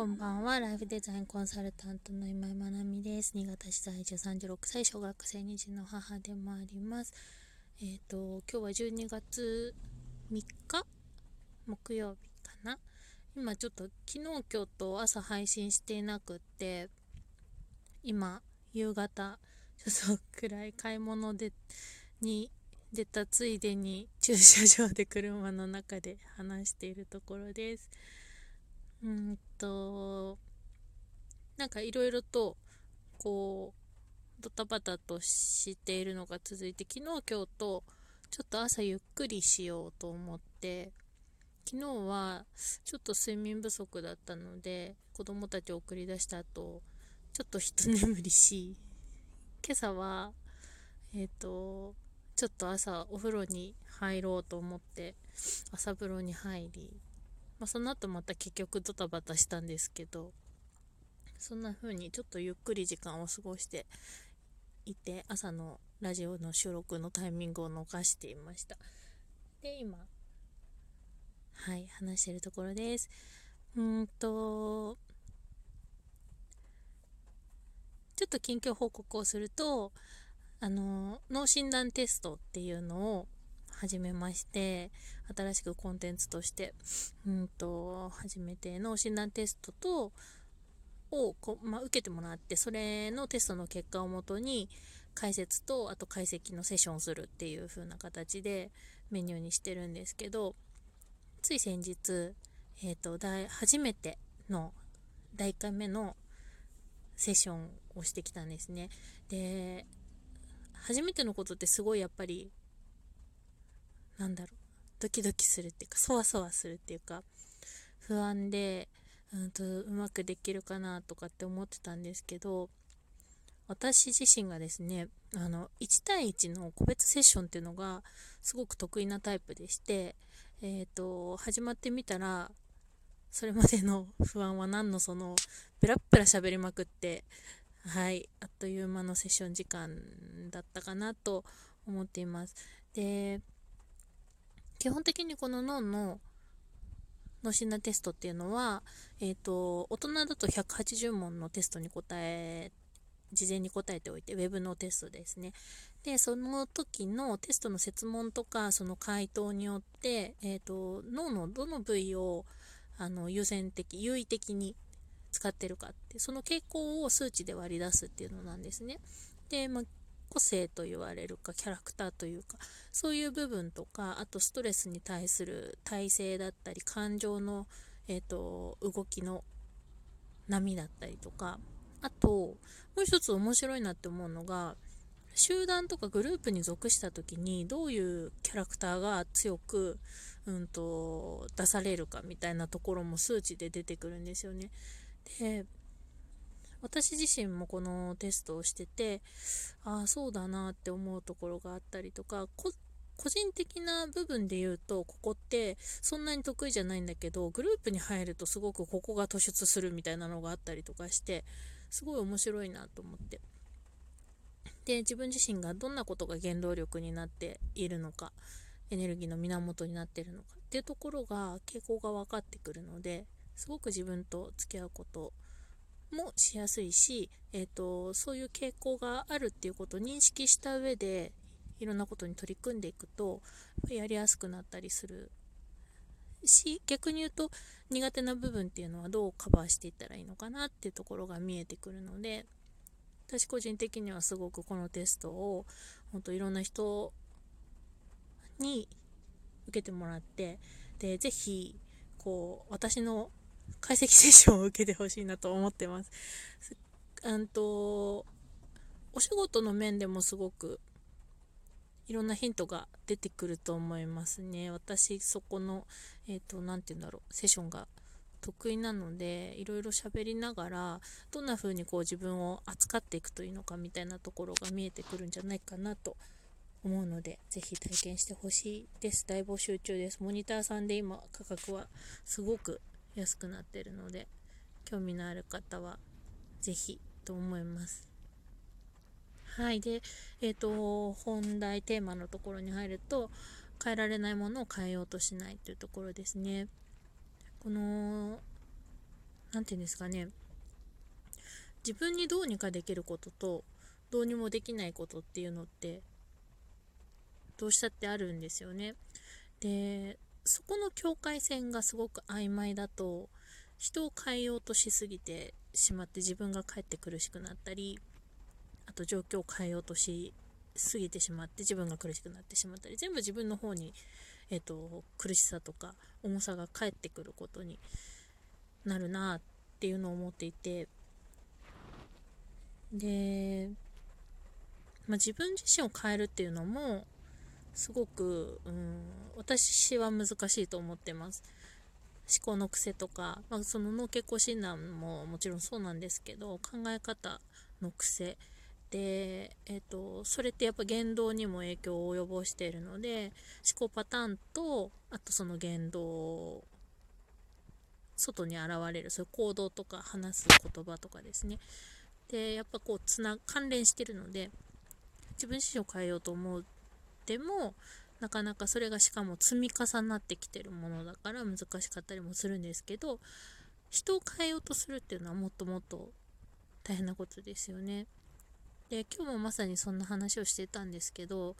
こんばんは。ライフデザインコンサルタントの今井まなみです。新潟市在住36歳、小学生2児の母でもあります。えっ、ー、と、今日は12月3日？木曜日かな？今ちょっと昨日今日と朝配信していなくって、今、夕方、ちょっと暗い買い物で、に出たついでに駐車場で車の中で話しているところです。うんと、なんかいろいろと、こう、ドタバタとしているのが続いて、昨日今日と、ちょっと朝ゆっくりしようと思って、昨日はちょっと睡眠不足だったので、子供たちを送り出した後、ちょっと一眠りし、今朝は、えっ、ー、と、ちょっと朝お風呂に入ろうと思って朝風呂に入りまあ、その後また結局ドタバタしたんですけどそんな風にちょっとゆっくり時間を過ごしていて朝のラジオの収録のタイミングを逃していました。で今はい話してるところです。うんとちょっと近況報告をするとあの脳診断テストっていうのを始めまして、新しくコンテンツとして、うんと、初めての診断テストと、をこ、まあ、受けてもらって、それのテストの結果をもとに、解説と、あと解析のセッションをするっていう風な形でメニューにしてるんですけど、つい先日、えっ、ー、と、初めての第1回目のセッションをしてきたんですね。で、初めてのことってすごいやっぱりなんだろう、ドキドキするっていうか、そわそわするっていうか、不安で、うんと、うまくできるかなとかって思ってたんですけど、私自身がですね、あの、1対1の個別セッションっていうのがすごく得意なタイプでして、えっ、ー、と、始まってみたら、それまでの不安は何のその、ペラッペラ喋りまくって、はい、あっという間のセッション時間だったかなと思っています。で、基本的にこの脳の脳診断テストっていうのは、えっ、ー、と、大人だと180問のテストに答え、事前に答えておいて、ウェブのテストですね。で、その時のテストの設問とか、その回答によって、えっ、ー、と、脳のどの部位を、あの、優先的、優位的に使ってるかって、その傾向を数値で割り出すっていうのなんですね。で、まあ、個性と言われるかキャラクターというかそういう部分とかあとストレスに対する体制だったり感情の、えーと、動きの波だったりとかあともう一つ面白いなって思うのが集団とかグループに属した時にどういうキャラクターが強く、うんと出されるかみたいなところも数値で出てくるんですよね。で私自身もこのテストをしてて、ああ、そうだなって思うところがあったりとか、個人的な部分で言うと、ここってそんなに得意じゃないんだけど、グループに入るとすごくここが突出するみたいなのがあったりとかして、すごい面白いなと思って。で、自分自身がどんなことが原動力になっているのか、エネルギーの源になっているのかっていうところが傾向が分かってくるので、すごく自分と付き合うこともしやすいし、えーと、そういう傾向があるっていうことを認識した上でいろんなことに取り組んでいくとやりやすくなったりするし逆に言うと苦手な部分っていうのはどうカバーしていったらいいのかなっていうところが見えてくるので私個人的にはすごくこのテストを本当いろんな人に受けてもらってでぜひこう私の解析セッションを受けてほしいなと思ってます。うんと、お仕事の面でもすごくいろんなヒントが出てくると思いますね。私、そこの、えっ、ー、と、なんて言うんだろう、セッションが得意なので、いろいろ喋りながら、どんな風にこう自分を扱っていくといいのかみたいなところが見えてくるんじゃないかなと思うので、ぜひ体験してほしいです。大募集中です。モニターさんで今価格はすごく安くなってるので興味のある方は是非と思います。はいでえっ、ー、と本題テーマのところに入ると変えられないものを変えようとしないというところですね。この何て言うんですかね。自分にどうにかできることとどうにもできないことっていうのってどうしたってあるんですよね。でそこの境界線がすごく曖昧だと人を変えようとしすぎてしまって自分がかえって苦しくなったりあと状況を変えようとしすぎてしまって自分が苦しくなってしまったり全部自分の方に、えーと、苦しさとか重さが返ってくることになるなっていうのを思っていてで、まあ、自分自身を変えるっていうのもすごく、うん、私は難しいと思ってます。思考の癖とか、まあ、その脳血行診断ももちろんそうなんですけど考え方の癖で、えーと、それってやっぱ言動にも影響を及ぼしているので思考パターンとあとその言動外に現れるそういう行動とか話す言葉とかですねでやっぱこうつな関連してるので自分自身を変えようと思ってもなかなかそれがしかも積み重なってきてるものだから難しかったりもするんですけど人を変えようとするっていうのはもっともっと大変なことですよね。で今日もまさにそんな話をしてたんですけど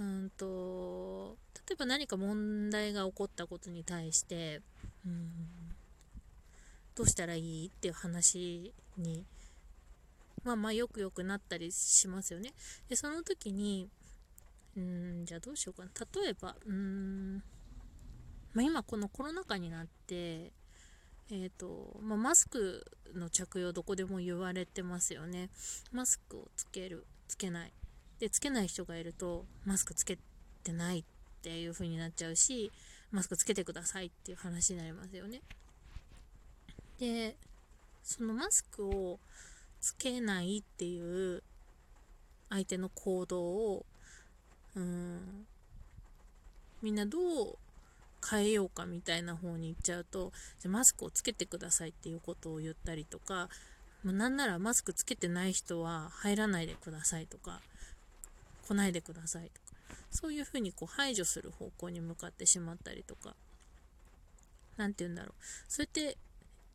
うんと例えば何か問題が起こったことに対してうんどうしたらいいっていう話にまあまあよくよくなったりしますよね。でその時にうんじゃあどうしようかな。例えばうん、まあ、今このコロナ禍になってえーとまあ、マスクの着用どこでも言われてますよね。マスクをつけるつけない。でつけない人がいるとマスクつけてないっていう風になっちゃうしマスクつけてくださいっていう話になりますよね。でそのマスクをつけないっていう相手の行動をうん。みんなどう変えようかみたいな方に行っちゃうとじゃマスクをつけてくださいっていうことを言ったりとか、まあ、なんならマスクつけてない人は入らないでくださいとか来ないでくださいとかそういうふうにこう排除する方向に向かってしまったりとか何て言うんだろう。それって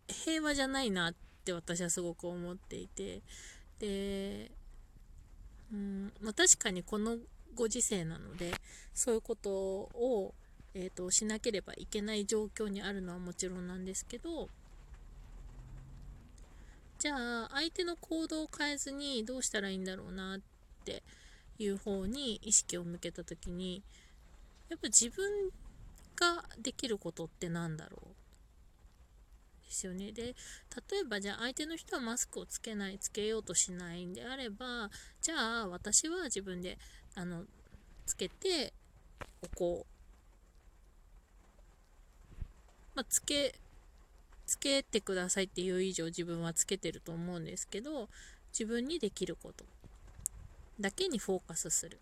平和じゃないなって私はすごく思っていてでうんま、確かにこのご時世なのでそういうことをえーと、しなければいけない状況にあるのはもちろんなんですけどじゃあ相手の行動を変えずにどうしたらいいんだろうなっていう方に意識を向けた時にやっぱ自分ができることって何だろう？ですよね。で、例えばじゃあ相手の人はマスクをつけない、つけようとしないんであれば、じゃあ私は自分であのつけておこうまあ、つけ、つけてくださいっていう以上自分はつけてると思うんですけど、自分にできることだけにフォーカスするっ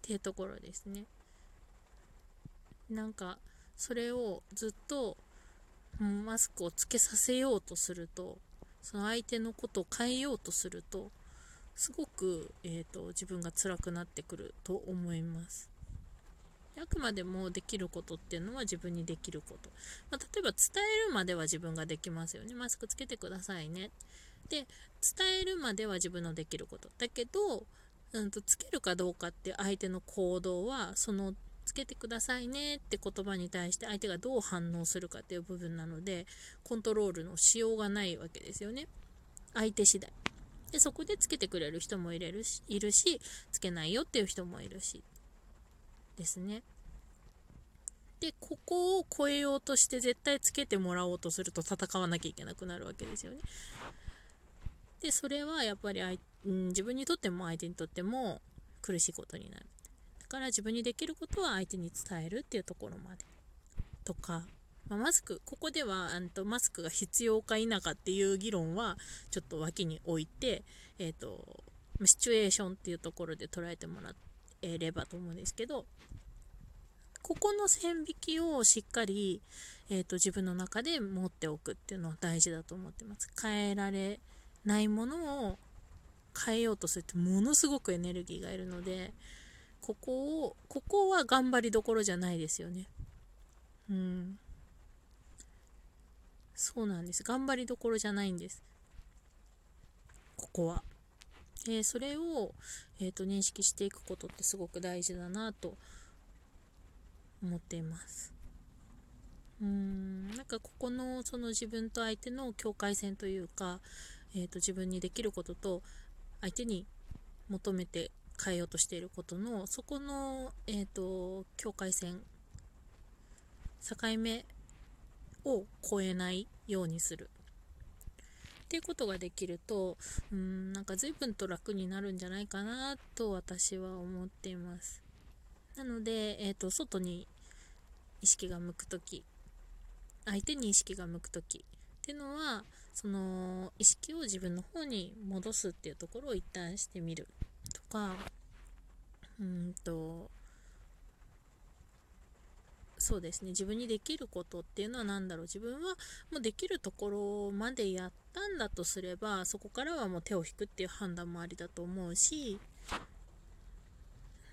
ていうところですね。なんか、それをずっとマスクをつけさせようとすると、その相手のことを変えようとすると、すごく、えーと自分が辛くなってくると思います。あくまでもできることっていうのは自分にできること。まあ、例えば伝えるまでは自分ができますよね。マスクつけてくださいね。で、伝えるまでは自分のできること。だけど、うんと、つけるかどうかって相手の行動は、そのつけてくださいねって言葉に対して相手がどう反応するかっていう部分なので、コントロールのしようがないわけですよね。相手次第。で、そこでつけてくれる人もいれるし、いるし、つけないよっていう人もいるし。ですね。で、ここを超えようとして絶対つけてもらおうとすると戦わなきゃいけなくなるわけですよね。で、それはやっぱりうん、自分にとっても相手にとっても苦しいことになる。だから自分にできることは相手に伝えるっていうところまで。とか、まあ、マスク、ここではあとマスクが必要か否かっていう議論はちょっと脇に置いて、えっ、ー、と、シチュエーションっていうところで捉えてもらえればと思うんですけど、ここの線引きをしっかり、えーと、自分の中で持っておくっていうのは大事だと思ってます。変えられないものを変えようとするってものすごくエネルギーがいるので、ここを、ここは頑張りどころじゃないですよね。うん。そうなんです。頑張りどころじゃないんです。ここは。でそれを、えーと、認識していくことってすごく大事だなと思っています。うんなんかここのその自分と相手の境界線というか、えーと、自分にできることと相手に求めて変えようとしていることのそこの、えーと境界線境目を超えないようにする。っていうことができるとうんなんか随分と楽になるんじゃないかなと私は思っています。なので、えーと、外に意識が向く時相手に意識が向く時っていうのはその意識を自分の方に戻すっていうところを一旦してみるとかうんとそうですね。自分にできることっていうのは何だろう。自分はもうできるところまでやったんだとすればそこからはもう手を引くっていう判断もありだと思うし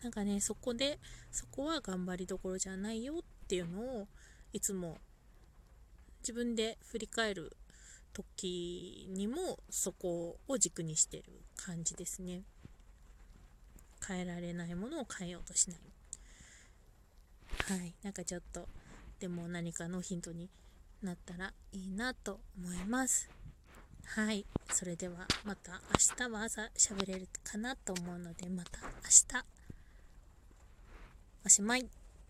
なんかねそこでそこは頑張りどころじゃないよっていうのをいつも自分で振り返る時にもそこを軸にしてる感じですね。変えられないものを変えようとしない。はい、なんかちょっとでも何かのヒントになったらいいなと思います。はい、それではまた明日は朝喋れるかなと思うのでまた明日おしまい。